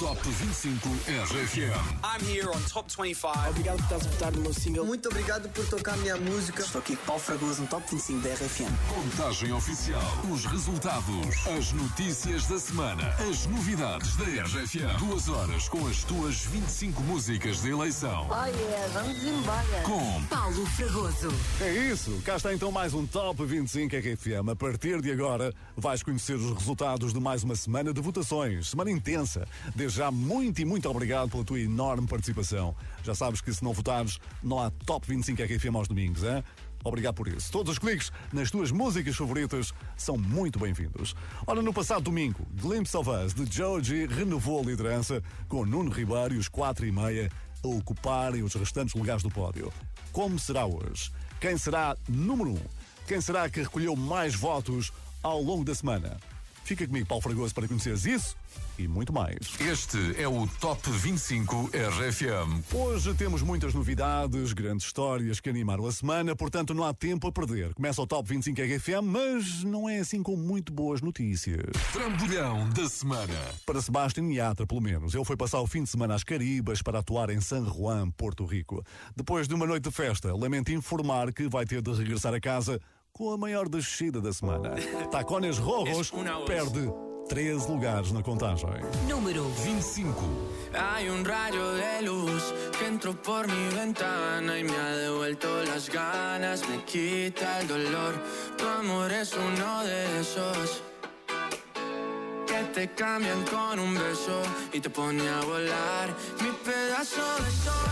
25 RFM. I'm here on Top 25. Obrigado por estás a votar no meu single. Muito obrigado por tocar a minha música. Estou aqui com Paulo Fragoso no Top 25 da RFM. Contagem oficial. Os resultados. As notícias da semana. As novidades da RFM. Duas horas com as tuas 25 músicas de eleição. Oh yeah, vamos embora. Com Paulo Fragoso. É isso, cá está então mais um Top 25 RFM. A partir de agora vais conhecer os resultados de mais uma semana de votações. Semana intensa. Desde já, muito e muito obrigado pela tua enorme participação. Já sabes que se não votares, não há Top 25 RFM aos domingos, hein? Obrigado por isso. Todos os cliques nas tuas músicas favoritas são muito bem-vindos. Ora, no passado domingo, Glimpse of Us de Joji renovou a liderança com Nuno Ribeiro e os 4 e meia a ocuparem os restantes lugares do pódio. Como será hoje? Quem será número 1? Um? Quem será que recolheu mais votos ao longo da semana? Fica comigo, Paulo Fragoso, para conheceres isso e muito mais. Este é o Top 25 RFM. Hoje temos muitas novidades, grandes histórias que animaram a semana, portanto não há tempo a perder. Começa o Top 25 RFM, mas não é assim com muito boas notícias. Trambolhão da semana. Para Sebastião Yatra, pelo menos. Ele foi passar o fim de semana às Caribas para atuar em San Juan, Porto Rico. Depois de uma noite de festa, lamento informar que vai ter de regressar a casa com a maior descida da semana. Tacones Rojos perde 13 lugares na contagem. Número 25. Hay un rayo de luz que entró por mi ventana y me ha devuelto las ganas, me quita el dolor. Tu amor es uno de esos que te cambian con un beso y te pone a volar. Mi pedazo de sol,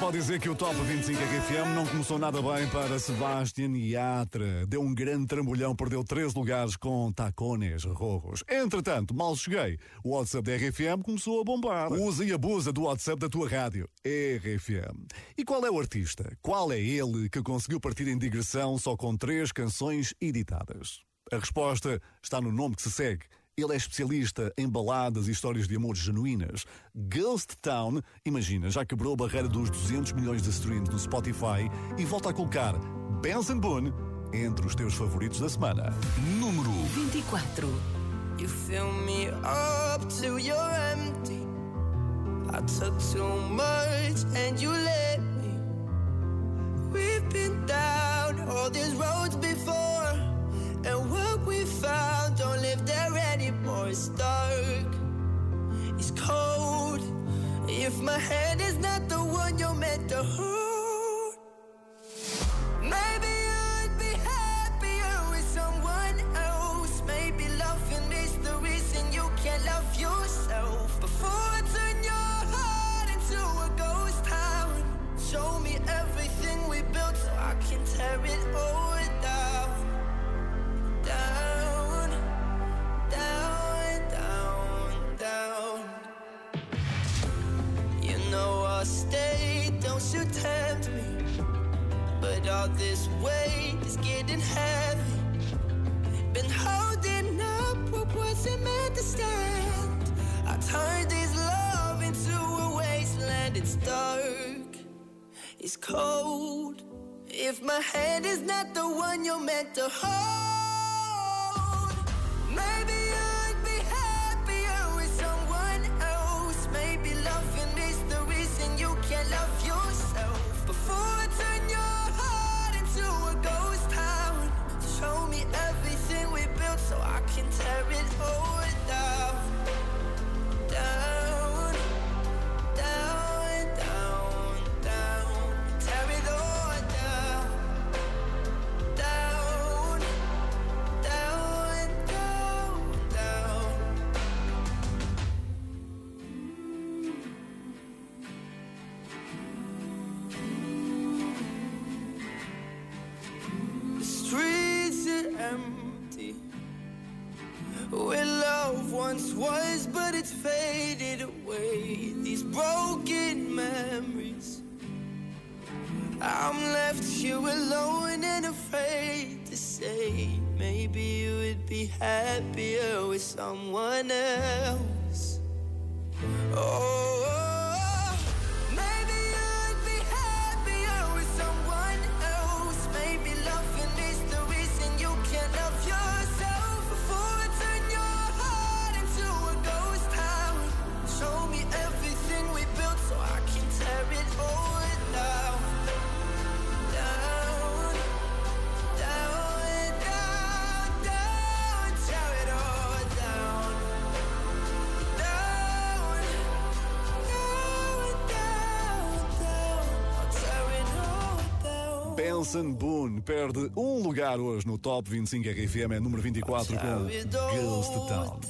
pode dizer que o Top 25 RFM não começou nada bem para Sebastian Yatra. Deu um grande trambolhão, perdeu três lugares com tacones rojos. Entretanto, mal cheguei, o WhatsApp da RFM começou a bombar. Usa e abusa do WhatsApp da tua rádio, RFM. E qual é o artista? Qual é ele que conseguiu partir em digressão só com três canções editadas? A resposta está no nome que se segue. Ele é especialista em baladas e histórias de amor genuínas. Ghost Town, imagina, já quebrou a barreira dos 200 milhões de streams no Spotify e volta a colocar Benson Boone entre os teus favoritos da semana. Número 24. You fill me up till you're empty. I took too much and you let me. We've been down all these roads before, and what we found don't live there anymore. It's dark, it's cold. If my hand is not the one you're meant to hold, maybe I'd be happier with someone else. Maybe loving is the reason you can't love yourself. Before I turn your heart into a ghost town, show me everything we built so I can tear it all you tempt me. But all this weight is getting heavy. Been holding up what wasn't meant to stand. I turned this love into a wasteland. It's dark, it's cold. If my hand is not the one you're meant to hold, I'm left here alone and afraid to say. Maybe you would be happier with someone else. Oh, Benson Boone perde um lugar hoje no Top 25 RFM, é número 24 com Ghost Town.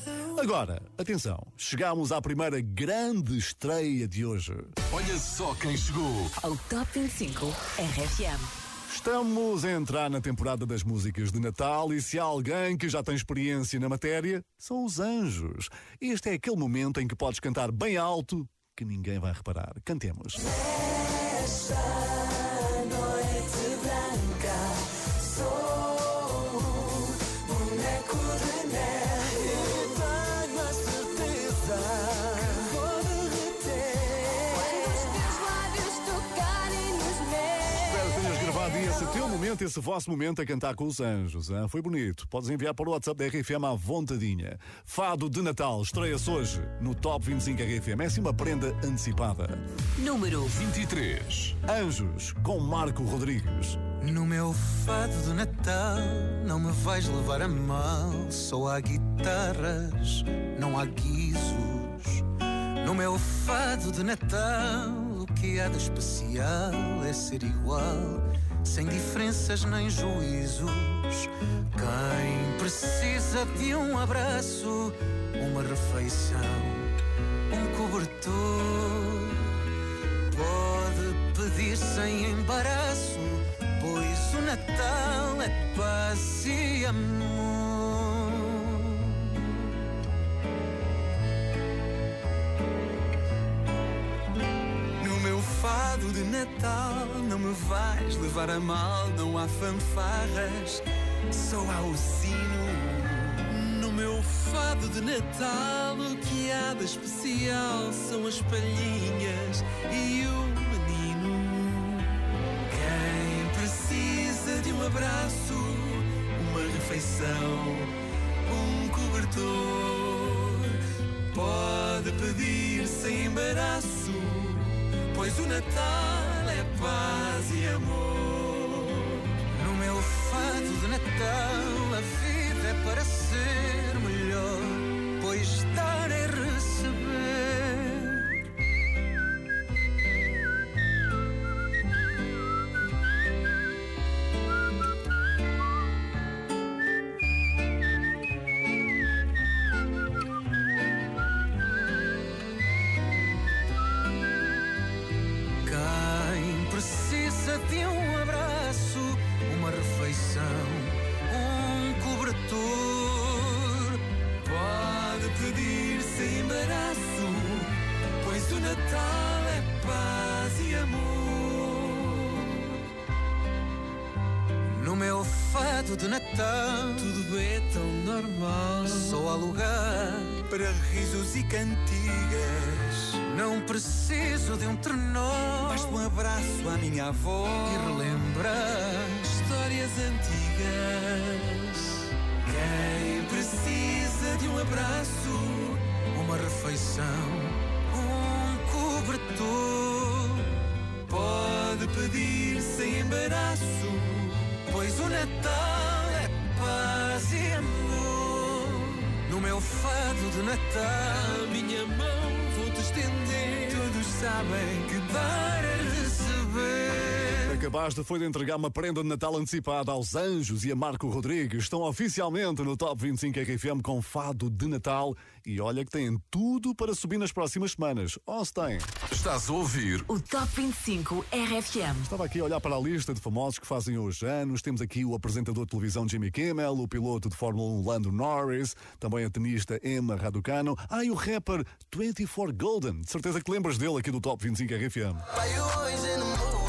Agora, atenção, chegamos à primeira grande estreia de hoje. Olha só quem chegou. Ao Top 25 RFM. Estamos a entrar na temporada das músicas de Natal e se há alguém que já tem experiência na matéria, são os anjos. Este é aquele momento em que podes cantar bem alto que ninguém vai reparar. Cantemos. Espero momento, esse vosso momento a cantar com os anjos. hein? Foi bonito. Podes enviar para o WhatsApp da RFM à vontadinha. Fado de Natal estreia-se hoje no Top 25 RFM. É assim uma prenda antecipada. Número 23. Anjos, com Marco Rodrigues. No meu fado de Natal não me vais levar a mal. Só há guitarras, não há guizos. No meu fado de Natal o que há de especial é ser igual, sem diferenças nem juízos. Quem precisa de um abraço, uma refeição, um cobertor. Pode sem embaraço, pois o Natal é paz e amor. De Natal não me vais levar a mal, não há fanfarras, só há o sino. No meu fado de Natal o que há de especial são as palhinhas e o menino. Quem precisa de um abraço, uma refeição, um cobertor, pode pedir sem embaraço, pois o Natal é paz e amor. No meu fado de Natal, a vida é para ser preciso de um. Basta um abraço à minha avó e relembra histórias antigas. Quem precisa de um abraço, uma refeição, um cobertor, pode pedir sem embaraço, pois o Natal é paz e amor. No meu fado de Natal, minha te estender. Todos sabem que dar é receber. Acabaste foi de entregar uma prenda de Natal antecipada aos Anjos e a Marco Rodrigues. Estão oficialmente no Top 25 RFM com fado de Natal e olha que têm tudo para subir nas próximas semanas. Ou se têm. Estás a ouvir O Top 25 RFM. Estava aqui a olhar para a lista de famosos que fazem hoje anos. Temos aqui o apresentador de televisão Jimmy Kimmel, o piloto de Fórmula 1 Lando Norris, também a tenista Emma Raducano. Ah, e o rapper 24 Golden. De certeza que lembras dele aqui do Top 25 RFM. Why you always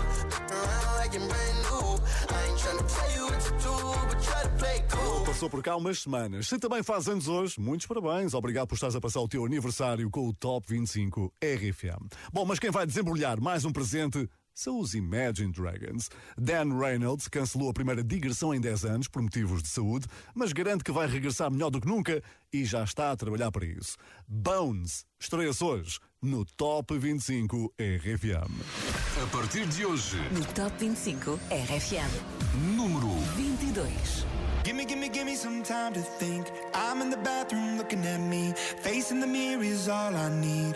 you're brand new. I ain't tryna tell you what to do, but try to play cool. Passou por cá umas semanas. Se também faz anos hoje, muitos parabéns. Obrigado por estares a passar o teu aniversário com o Top 25 RFM. Bom, mas quem vai desembrulhar mais um presente são os Imagine Dragons. Dan Reynolds cancelou a primeira digressão em 10 anos por motivos de saúde, mas garante que vai regressar melhor do que nunca e já está a trabalhar para isso. Bones estreia-se hoje no Top 25 RFM. a partir de hoje, No Top 25 RFM. número 22. Gimme, gimme, gimme some time to think. I'm in the bathroom looking at me. Facing the mirror is all I need.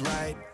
Right.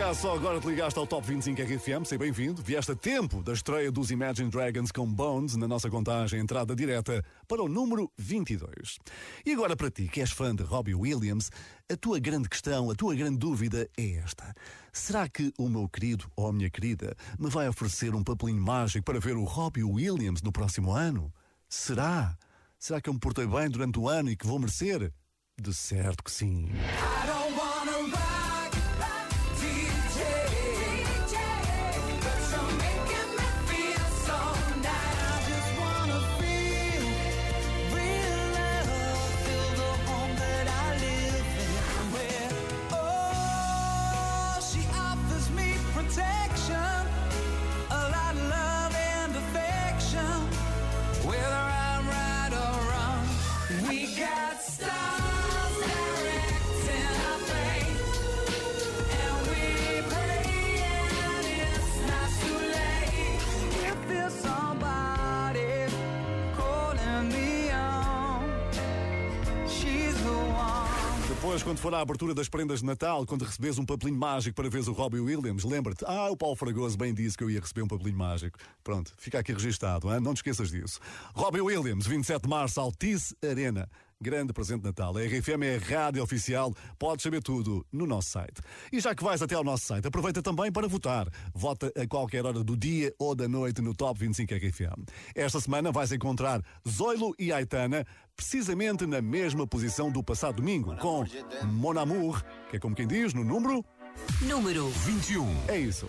Acaso só agora te ligaste ao Top 25 RFM, seja bem-vindo. Vieste a tempo da estreia dos Imagine Dragons com Bones na nossa contagem, entrada direta para o número 22. E agora para ti, que és fã de Robbie Williams, a tua grande questão, a tua grande dúvida é esta. Será que o meu querido ou a minha querida me vai oferecer um papelinho mágico para ver o Robbie Williams no próximo ano? Será? Será que eu me portei bem durante o ano e que vou merecer? De certo que sim. Depois, quando for à abertura das prendas de Natal, quando recebes um papelinho mágico para veres o Robbie Williams, lembra-te, ah, o Paulo Fragoso bem disse que eu ia receber um papelinho mágico. Pronto, fica aqui registado, hein? não te esqueças disso. Robbie Williams, 27 de março, Altice Arena. Grande presente de Natal. A RFM é a rádio oficial. Podes saber tudo no nosso site. E já que vais até ao nosso site, aproveita também para votar. Vota a qualquer hora do dia ou da noite no Top 25 RFM. Esta semana vais encontrar Zoilo e Aitana precisamente na mesma posição do passado domingo, com Mon Amour, que é como quem diz no número Número 21. É isso.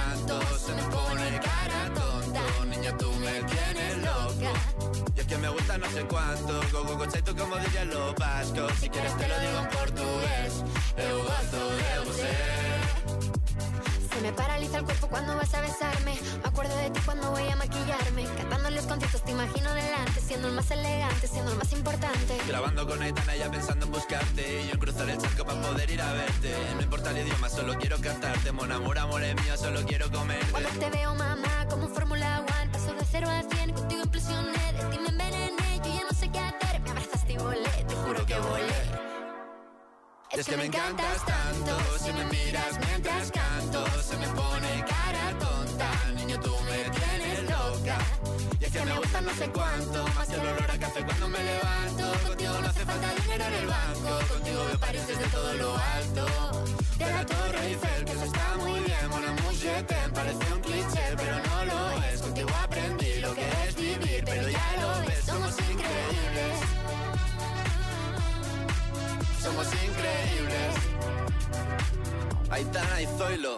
gusta no sé cuánto, go go go tú como dirían los vascos. Si quieres te lo digo en portugués, eu gosto de você. Se me paraliza el cuerpo cuando vas a besarme. Me acuerdo de ti cuando voy a maquillarme. Cantando los conciertos te imagino delante, siendo el más elegante, siendo el más importante. Grabando con Aitana ya pensando en buscarte Y yo en cruzar el charco para poder ir a verte No importa el idioma, solo quiero cantarte Mon amor, amor es mío, solo quiero comerte Cuando te veo, mamá, como un Fórmula One, paso de cero a cien, contigo impresioné, de ti me es que me encantas tanto Si me miras mientras canto Se me pone cara tonta. Niño, tú me tienes loca. Y es que me gusta no sé cuánto Más que el olor a café cuando me levanto. Contigo no hace falta dinero en el banco. Contigo veo París desde todo lo alto. De la Torre Eiffel, que eso está muy bien. Mon amour, je t'aime, parece un cliché Pero no lo es, contigo aprendí Lo que es vivir, pero ya lo ves. Somos somos increíbles. Aitana y Zoilo.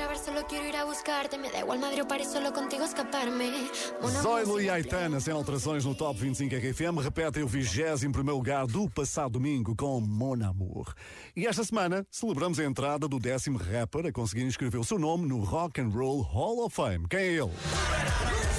solo quiero ir a buscarte. Me da igual Madrid o París, solo contigo escaparme. Zoilo e Aitana sem alterações no Top 25 RFM repetem o 21 lugar do passado domingo com Mon Amour. E esta semana celebramos a entrada do décimo rapper a conseguir inscrever o seu nome no Rock and Roll Hall of Fame. Quem é ele?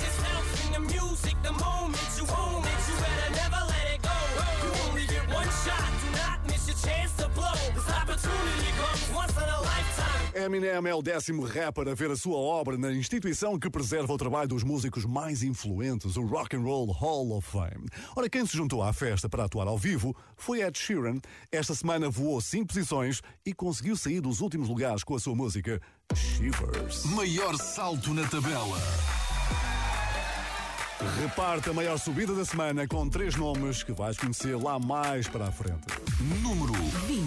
Eminem é o décimo rapper a ver a sua obra na instituição que preserva o trabalho dos músicos mais influentes, o Rock and Roll Hall of Fame. Ora, quem se juntou à festa para atuar ao vivo foi Ed Sheeran. Esta semana voou cinco posições e conseguiu sair dos últimos lugares com a sua música Shivers. Maior salto na tabela. Reparte a maior subida da semana com três nomes que vais conhecer lá mais para a frente. Número 20.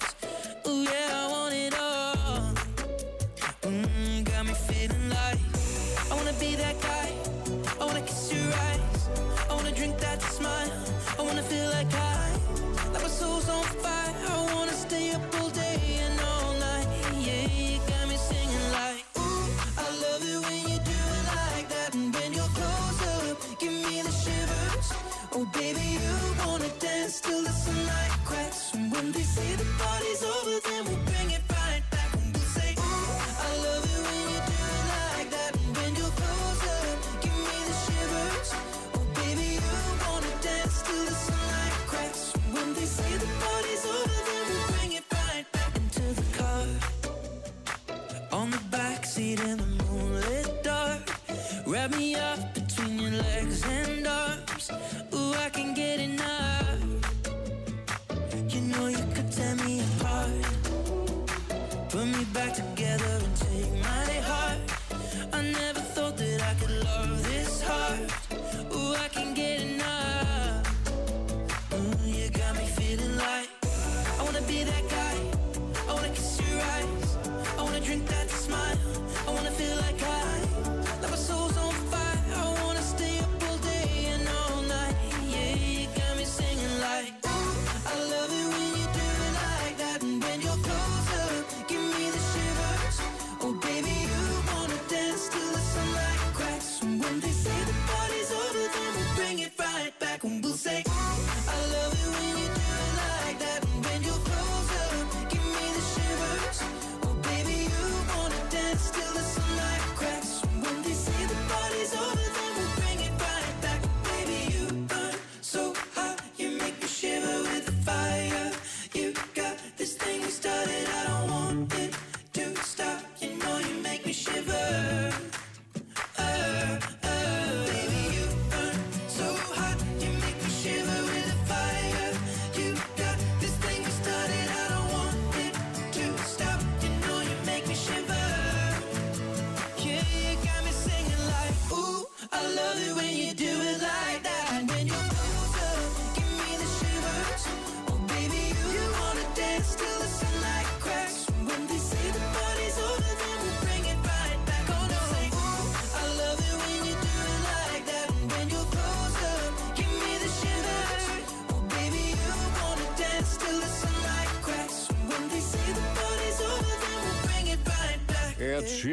Right back.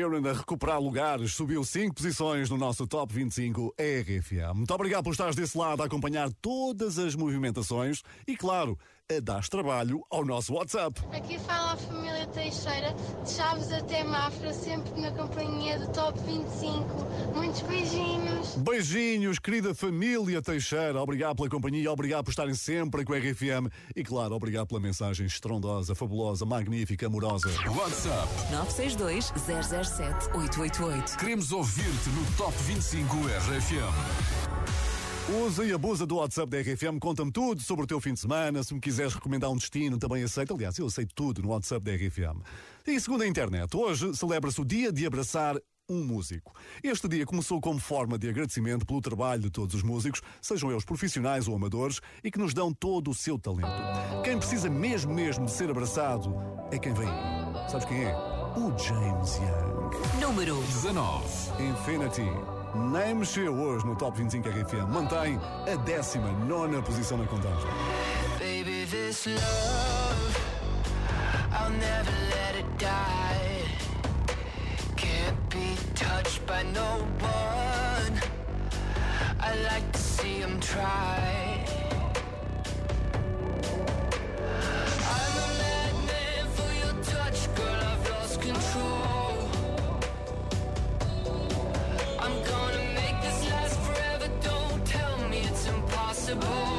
Sheeran a recuperar lugares, subiu 5 posições no nosso Top 25 RFA. Muito obrigado por estares desse lado a acompanhar todas as movimentações e, claro, a dar trabalho ao nosso WhatsApp. Aqui fala a família Teixeira, de Chaves até Mafra, sempre na companhia do Top 25. Muitos beijinhos. Beijinhos, querida família Teixeira. Obrigado pela companhia, obrigado por estarem sempre com a RFM e, claro, obrigado pela mensagem estrondosa, fabulosa, magnífica, amorosa. WhatsApp 962 007 888. Queremos ouvir-te no Top 25 RFM. Usa e abusa do WhatsApp da RFM, conta-me tudo sobre o teu fim de semana. Se me quiseres recomendar um destino, também aceito. Aliás, eu aceito tudo no WhatsApp da RFM. E segundo a internet, hoje celebra-se o dia de abraçar um músico. Este dia começou como forma de agradecimento pelo trabalho de todos os músicos, sejam eles profissionais ou amadores, e que nos dão todo o seu talento. Quem precisa mesmo, mesmo de ser abraçado é quem vem. Sabes quem é? O James Young. Número 19. Infinity. Nem mexeu hoje no Top 25 RFM. Mantém a 19 posição na contagem. Baby, this love, I'll never let it die. Can't be touched by no one. I like to see him try. possible.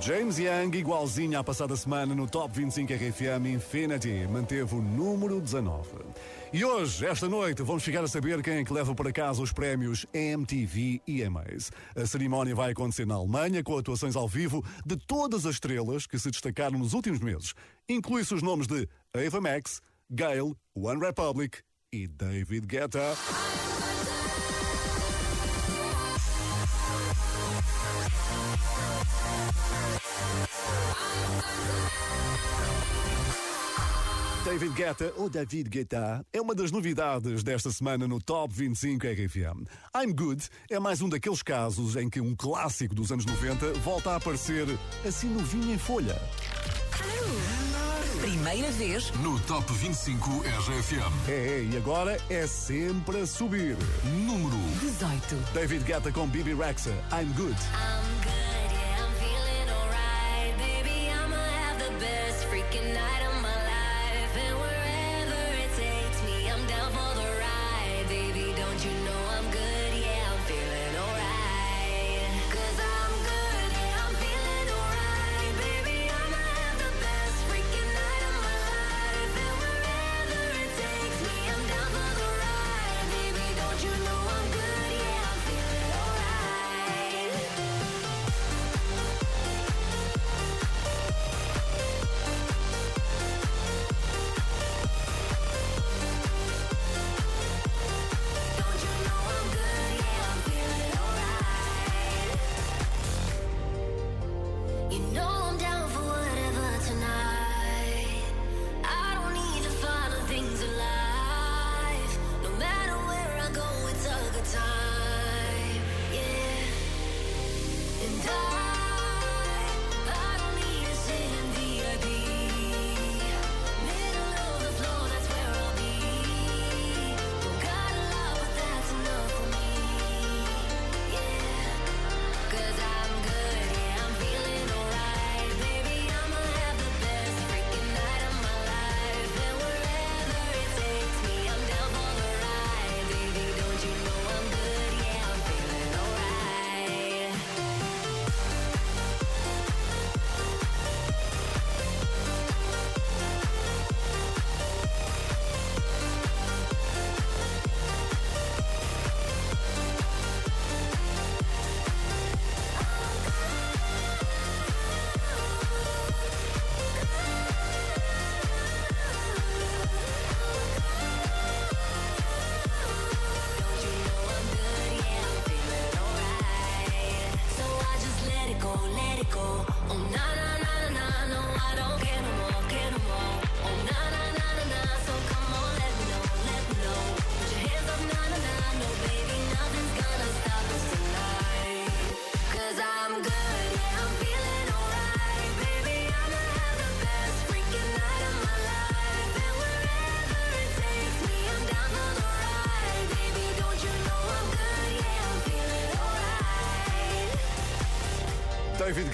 James Young, igualzinho à passada semana no Top 25 RFM Infinity, manteve o número 19. E hoje, esta noite, vamos ficar a saber quem é que leva para casa os prémios MTV EMAs. A cerimónia vai acontecer na Alemanha, com atuações ao vivo de todas as estrelas que se destacaram nos últimos meses. Inclui-se os nomes de Ava Max, Gail, One Republic e David Guetta. David Guetta, ou David Guetta, é uma das novidades desta semana no Top 25 RFM. I'm Good é mais um daqueles casos em que um clássico dos anos 90 volta a aparecer assim novinho em folha. Primeira vez No Top 25 RFM. É, é, e agora é sempre a subir. Número 18. David Guetta com Bibi Rexa, I'm Good. I'm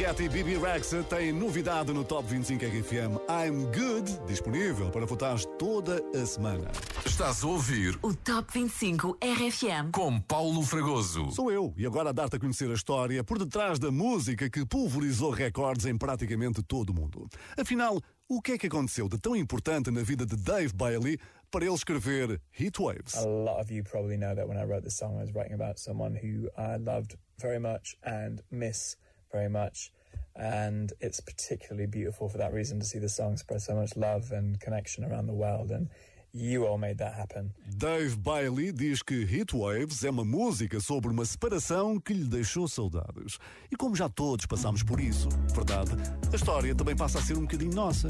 Guetta e Bibi Rexa têm novidade no Top 25 RFM. I'm Good, disponível para votar toda a semana. Estás a ouvir O Top 25 RFM. com Paulo Fragoso. Sou eu, e agora a dar-te a conhecer a história por detrás da música que pulverizou recordes em praticamente todo o mundo. Afinal, o que é que aconteceu de tão importante na vida de Dave Bailey para ele escrever Heatwaves? A lot of you probably know that when I wrote this song, I was writing about someone who I loved very much and miss very much. And it's particularly beautiful for that reason to see the song spread so much love and connection around the world. And you all made that happen. Dave Bailey diz que Heatwaves é uma música sobre uma separação que lhe deixou saudades. E como já todos passamos por isso, verdade, a história também passa a ser um bocadinho nossa.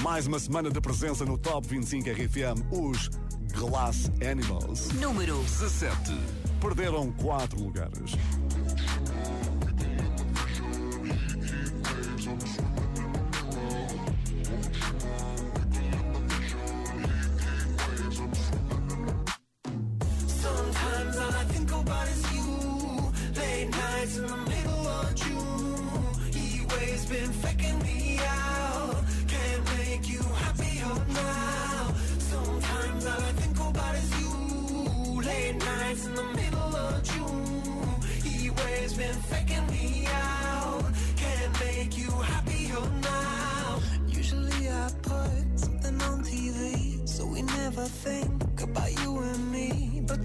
Mais uma semana de presença no Top 25 RFM, os Glass Animals. Número 17. Perderam quatro lugares.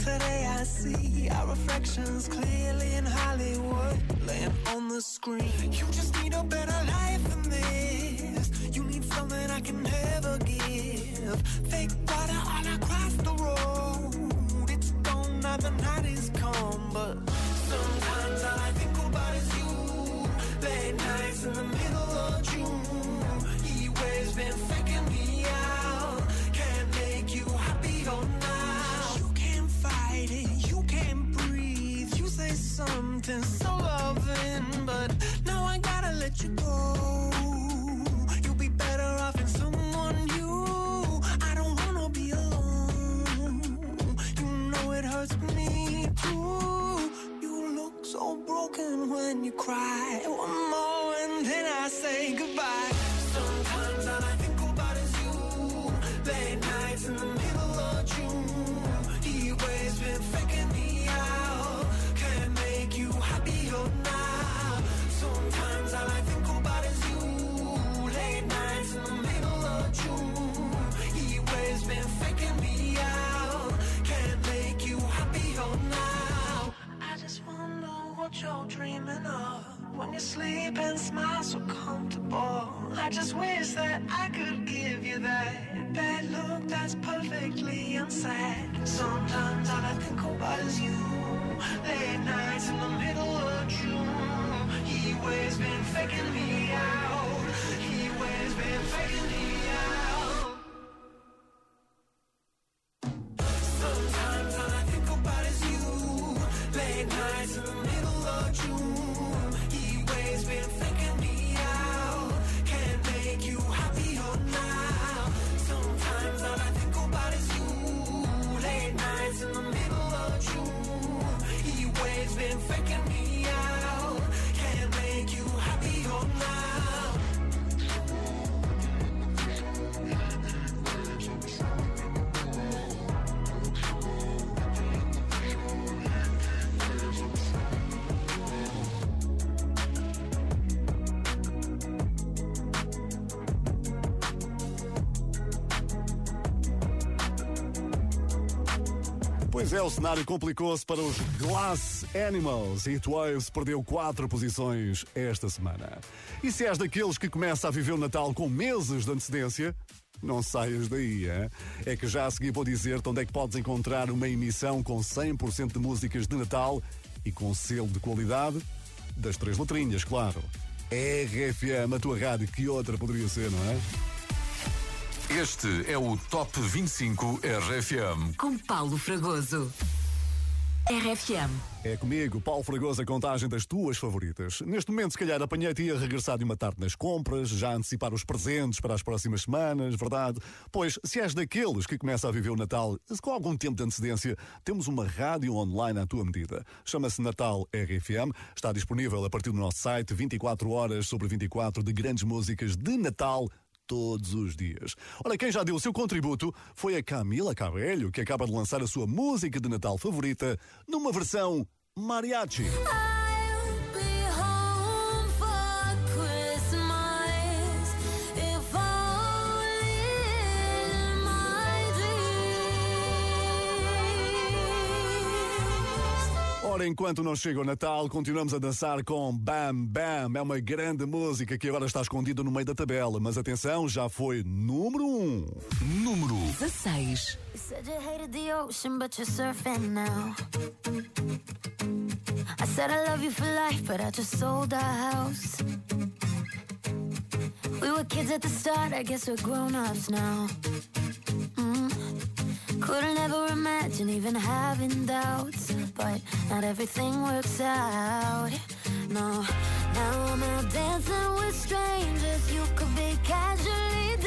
Today I see our reflections clearly in Hollywood, laying on the screen. You just need a better life than this. You need something I can never give. Fake water all across the road. It's gone now, the night is come, but sometimes all I think about is you. Late nights in the middle of June. He waves been faking me something so loving, but now I gotta let you go. Pois é, o cenário complicou-se para os Glass Animals. Heatwaves perdeu quatro posições esta semana. E se és daqueles que começa a viver o Natal com meses de antecedência, não saias daí, hein? é que já a seguir vou dizer-te onde é que podes encontrar uma emissão com 100% de músicas de Natal e com selo de qualidade das três letrinhas, claro. RFM, a tua rádio, que outra poderia ser, não é? Este é o Top 25 RFM. Com Paulo Fragoso. RFM. É comigo, Paulo Fragoso, a contagem das tuas favoritas. Neste momento, se calhar, apanhei-te a regressar de uma tarde nas compras, já antecipar os presentes para as próximas semanas, verdade? Pois, se és daqueles que começa a viver o Natal com algum tempo de antecedência, temos uma rádio online à tua medida. Chama-se Natal RFM, está disponível a partir do nosso site 24 horas sobre 24 de grandes músicas de Natal todos os dias. Ora, quem já deu o seu contributo foi a Camila Cabello, que acaba de lançar a sua música de Natal favorita numa versão mariachi. Ora, enquanto não chega o Natal, continuamos a dançar com Bam Bam. É uma grande música que agora está escondida no meio da tabela. Mas atenção, já foi número 1. Um. Número 16. You said you hated the ocean, but you're surfing now. I said I love you for life, but I just sold our house. We were kids at the start, I guess we're grown ups now. Mm. Couldn't ever imagine even having doubts, but not everything works out. No, now I'm out dancing with strangers. You could be casually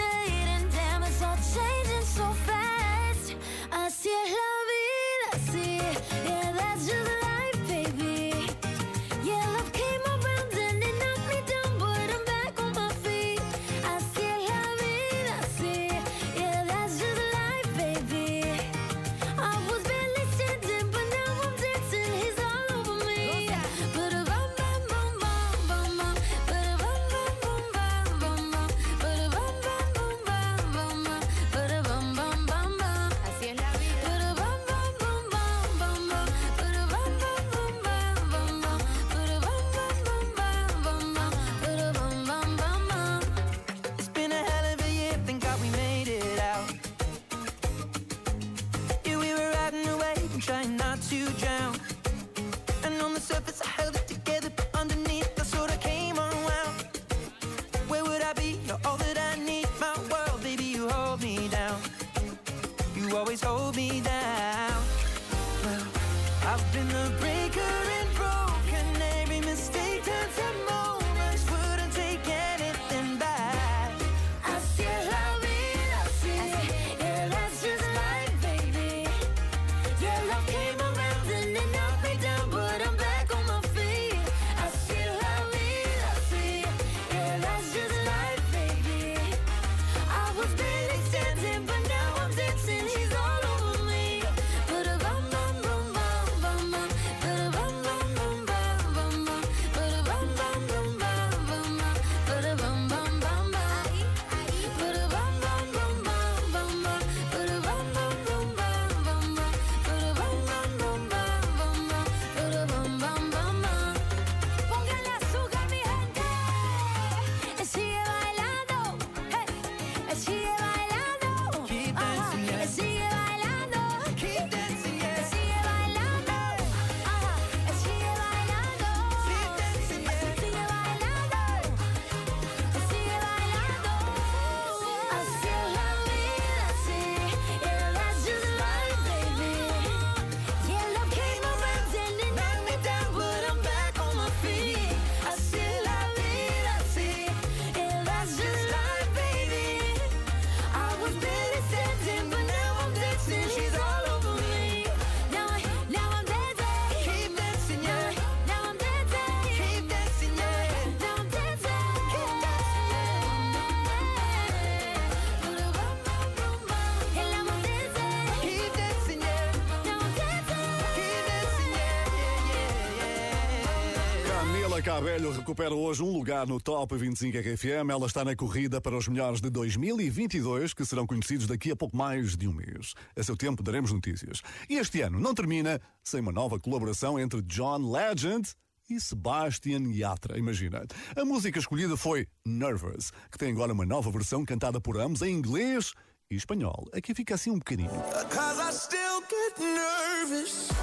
Camila Cabello recupera hoje um lugar no Top 25 RFM. Ela está na corrida para os melhores de 2022, que serão conhecidos daqui a pouco mais de um mês. A seu tempo daremos notícias. E este ano não termina sem uma nova colaboração entre John Legend e Sebastian Yatra. Imagina. A música escolhida foi Nervous, que tem agora uma nova versão cantada por ambos em inglês e espanhol. Aqui fica assim um bocadinho. Cause I still get nervous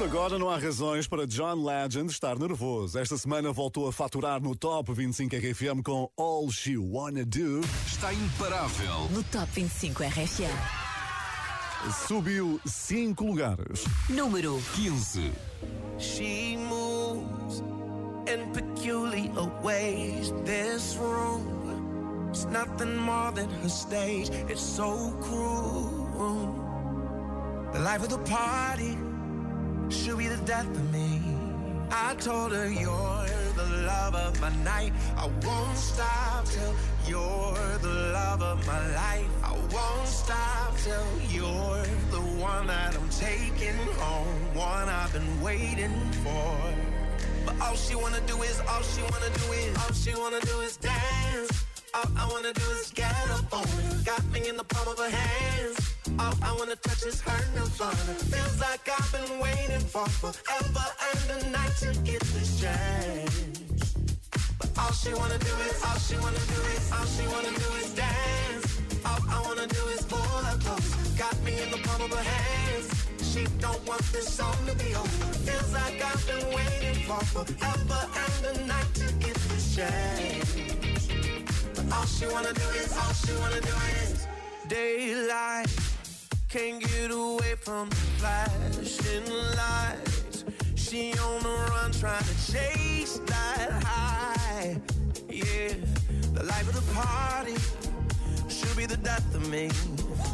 Por agora não há razões para John Legend estar nervoso. Esta semana voltou a faturar no Top 25 RFM com All She Wanna Do. Está imparável. No Top 25 RFM. Subiu 5 lugares. Número 15. She moves in peculiar ways. This room is nothing more than her stage. It's so cruel. The life of the party should be the death of me. I told her you're the love of my night. I won't stop till you're the love of my life. I won't stop till you're the one that I'm taking home, one I've been waiting for. But all she wanna do is, all she wanna do is, all she wanna do is dance. All I wanna do is get up on it. Got me in the palm of her hands. All I wanna touch is her nirvana. Feels like Waiting for forever and a night to get this chance. But all she wanna do is, all she wanna do is, all she wanna do is dance. All I wanna do is pull her close. Got me in the palm of her hands. She don't want this song to be over. Feels like I've been waiting for forever and a night to get this chance. But all she wanna do is, all she wanna do is daylight. Can't get away from the flashing lights. She on the run trying to chase that high. Yeah, the life of the party should be the death of me.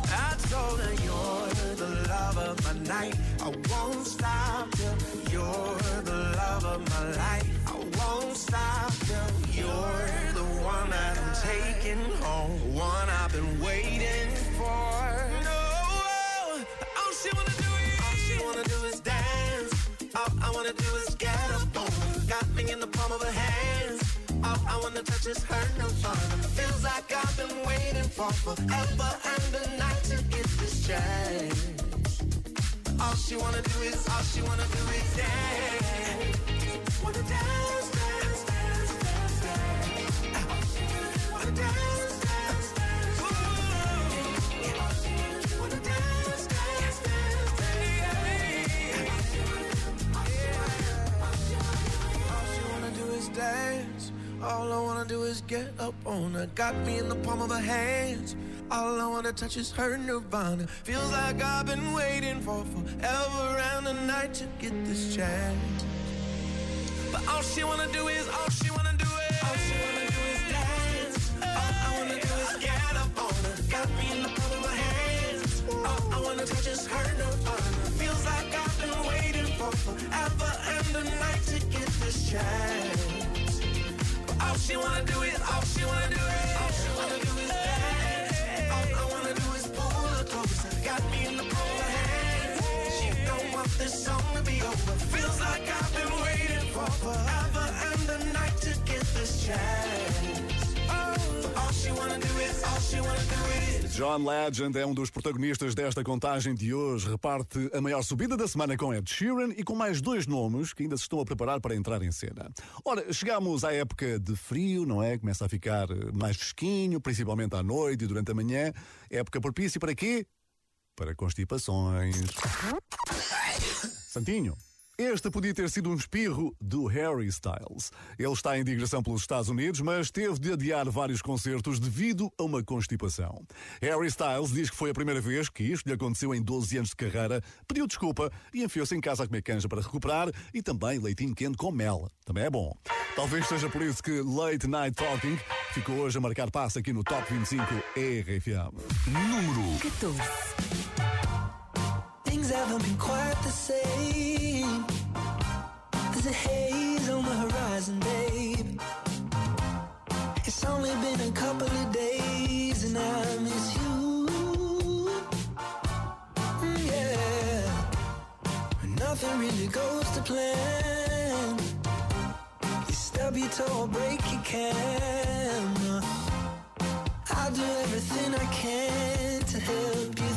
I told her you're the love of my night. I won't stop till you're the love of my life. I won't stop till you're the one that I'm taking home, one I've been waiting for. No, she wanna do is, all she wanna do is dance. All I wanna do is get up on. Got me in the palm of her hands. All I wanna touch is her nirvana. Feels like I've been waiting for forever and a night to get this chance. All she wanna do is, all she wanna do is dance. Wanna dance, dance, dance, dance, dance. Wanna dance, dance. All I wanna do is get up on her. Got me in the palm of her hands. All I wanna touch is her nirvana. Feels like I've been waiting for forever and a night to get this chance. But all she wanna do is, all she wanna do is, all she wanna do is dance. All I wanna do is get up on her. Got me in the palm of her hands. All I wanna touch is her nirvana. Feels like I've been waiting for forever and a night to get this chance. All she wanna do is, all she wanna do is, all she wanna do is dance. All I wanna do is pull her closer. Got me in the palm of hands. She don't want this song to be over. Feels like I've been waiting for forever and a night to get this chance. John Legend é um dos protagonistas desta contagem de hoje. Reparte a maior subida da semana com Ed Sheeran e com mais dois nomes que ainda se estão a preparar para entrar em cena. Ora, chegamos à época de frio, não é? Começa a ficar mais fresquinho, principalmente à noite e durante a manhã. Época propícia para quê? Para constipações. Santinho. Este podia ter sido um espirro do Harry Styles. Ele está em digressão pelos Estados Unidos, mas teve de adiar vários concertos devido a uma constipação. Harry Styles diz que foi a primeira vez que isto lhe aconteceu em 12 anos de carreira, pediu desculpa e enfiou-se em casa a comer canja para recuperar e também leitinho quente com mel. Também é bom. Talvez seja por isso que Late Night Talking ficou hoje a marcar passo aqui no Top 25 RFM. Número 14. Things haven't been quite the same A haze on the horizon, babe. It's only been a couple of days and I miss you. Mm, yeah. Nothing really goes to plan. You stub your toe or break your camera. I'll do everything I can to help you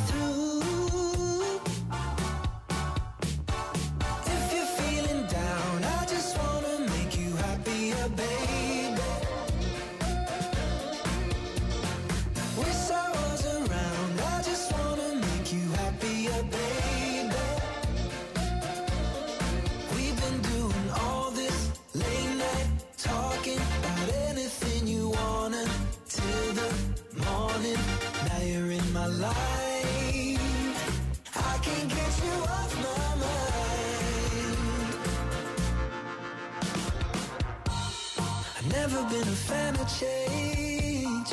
change,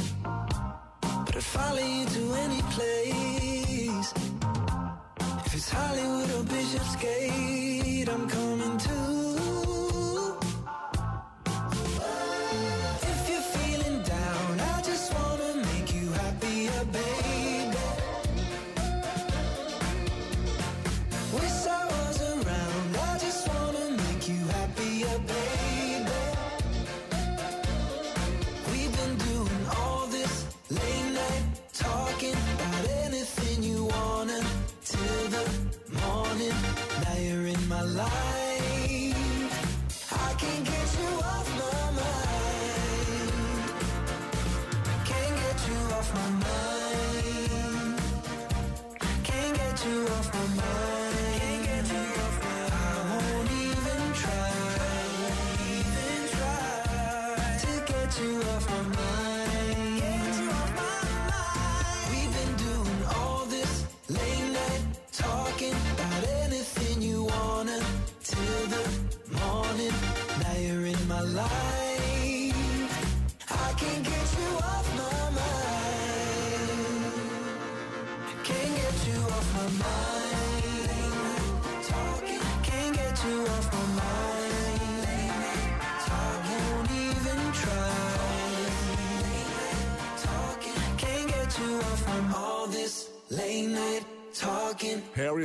but I'd follow you to any place. If it's Hollywood or Bishopsgate, I'm coming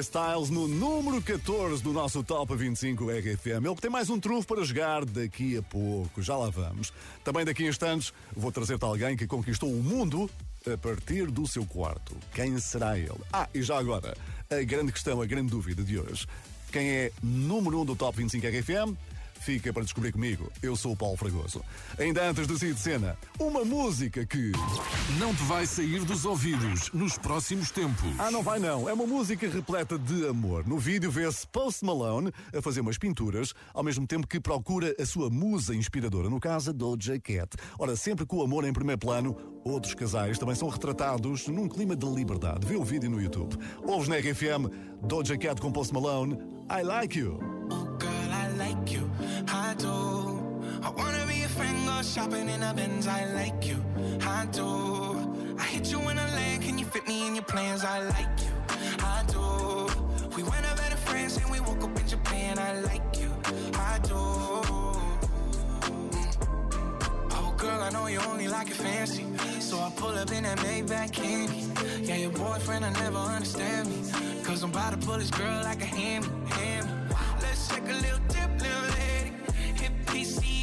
Styles no número 14 do nosso Top 25 RFM. Ele tem mais um trunfo para jogar daqui a pouco. Já lá vamos. Também daqui a instantes vou trazer-te alguém que conquistou o mundo a partir do seu quarto. Quem será ele? Ah, e já agora, a grande questão, a grande dúvida de hoje. Quem é número 1 do Top 25 RFM? Fica para descobrir comigo. Eu sou o Paulo Fragoso. Ainda antes de sair de cena, uma música que. Não te vai sair dos ouvidos nos próximos tempos. Ah, não vai não. É uma música repleta de amor. No vídeo vê-se Post Malone a fazer umas pinturas, ao mesmo tempo que procura a sua musa inspiradora, no caso a Doja Cat. Ora, sempre com o amor em primeiro plano, outros casais também são retratados num clima de liberdade. Vê o vídeo no YouTube. Ouves na RFM Doja Cat com Post Malone, I Like You. Girl, I like you, I do. I wanna be a friend, go shopping in a Benz. I like you, I do. I hit you in a lane, can you fit me in your plans? I like you, I do. We went over to France and we woke up in Japan. I like you, I do. Oh, girl, I know you only like it fancy. So I pull up in that Maybach candy. Yeah, your boyfriend, I never understand me. Cause I'm about to pull this girl like a hammy, hammy. Let's take a little dip,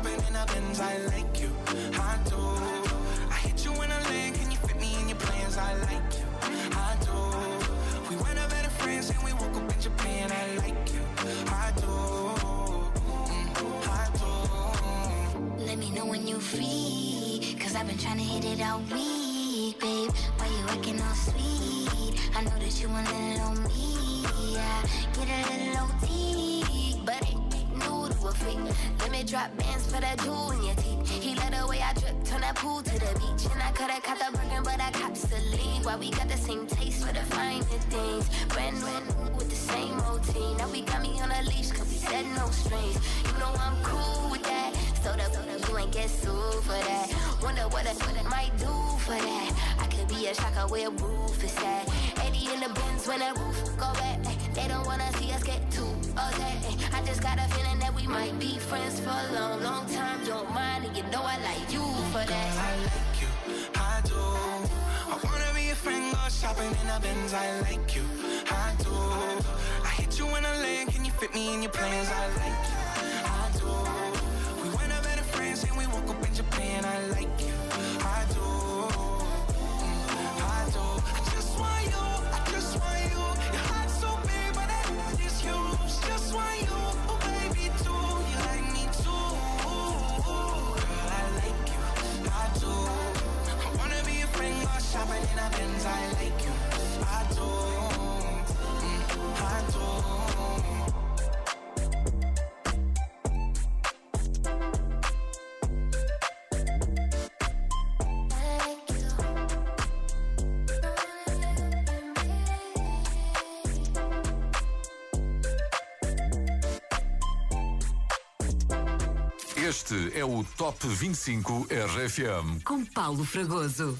friend, shopping in a Benz. I like you, I do. I hit you in a lane, can you fit me in your plans? I like you, I do. We went over to France and we woke up in Japan. I like you, I do. Mm, I do. Let me know when you free. Cause I've been trying to hit it all week, babe. Why you acting all sweet? I know that you want a little me. Yeah, get a little OT. But ain't new to a freak. Let me drop bands for the jewel in your teeth. He let the way I drip, turn that pool to the beach. And I coulda caught the Birkin, but I cops the lead. Why we got the same taste for the finer things. Brand new with the same routine. Now we got me on a leash, cause we said no strings. You know I'm cool with that. So the you ain't get sued for that. Wonder what I, what I might do for that. I could be a shocker where a roof is at. 80 in the bins when the roof go back. They don't wanna see us get too upset. I just got a feeling that we might be friends for a long, long time. Don't mind, and you know I like you for that. I like you, I do. I wanna be a friend, go shopping in the Benz. I like you, I do. I hit you in a land, can you fit me in your plans? I like you, I do. We went up better friends and we woke up in Japan. I like you, I do. Shopping in a Benz. I like you, I do. I do. Este é o Top 25 RFM. Com Paulo Fragoso.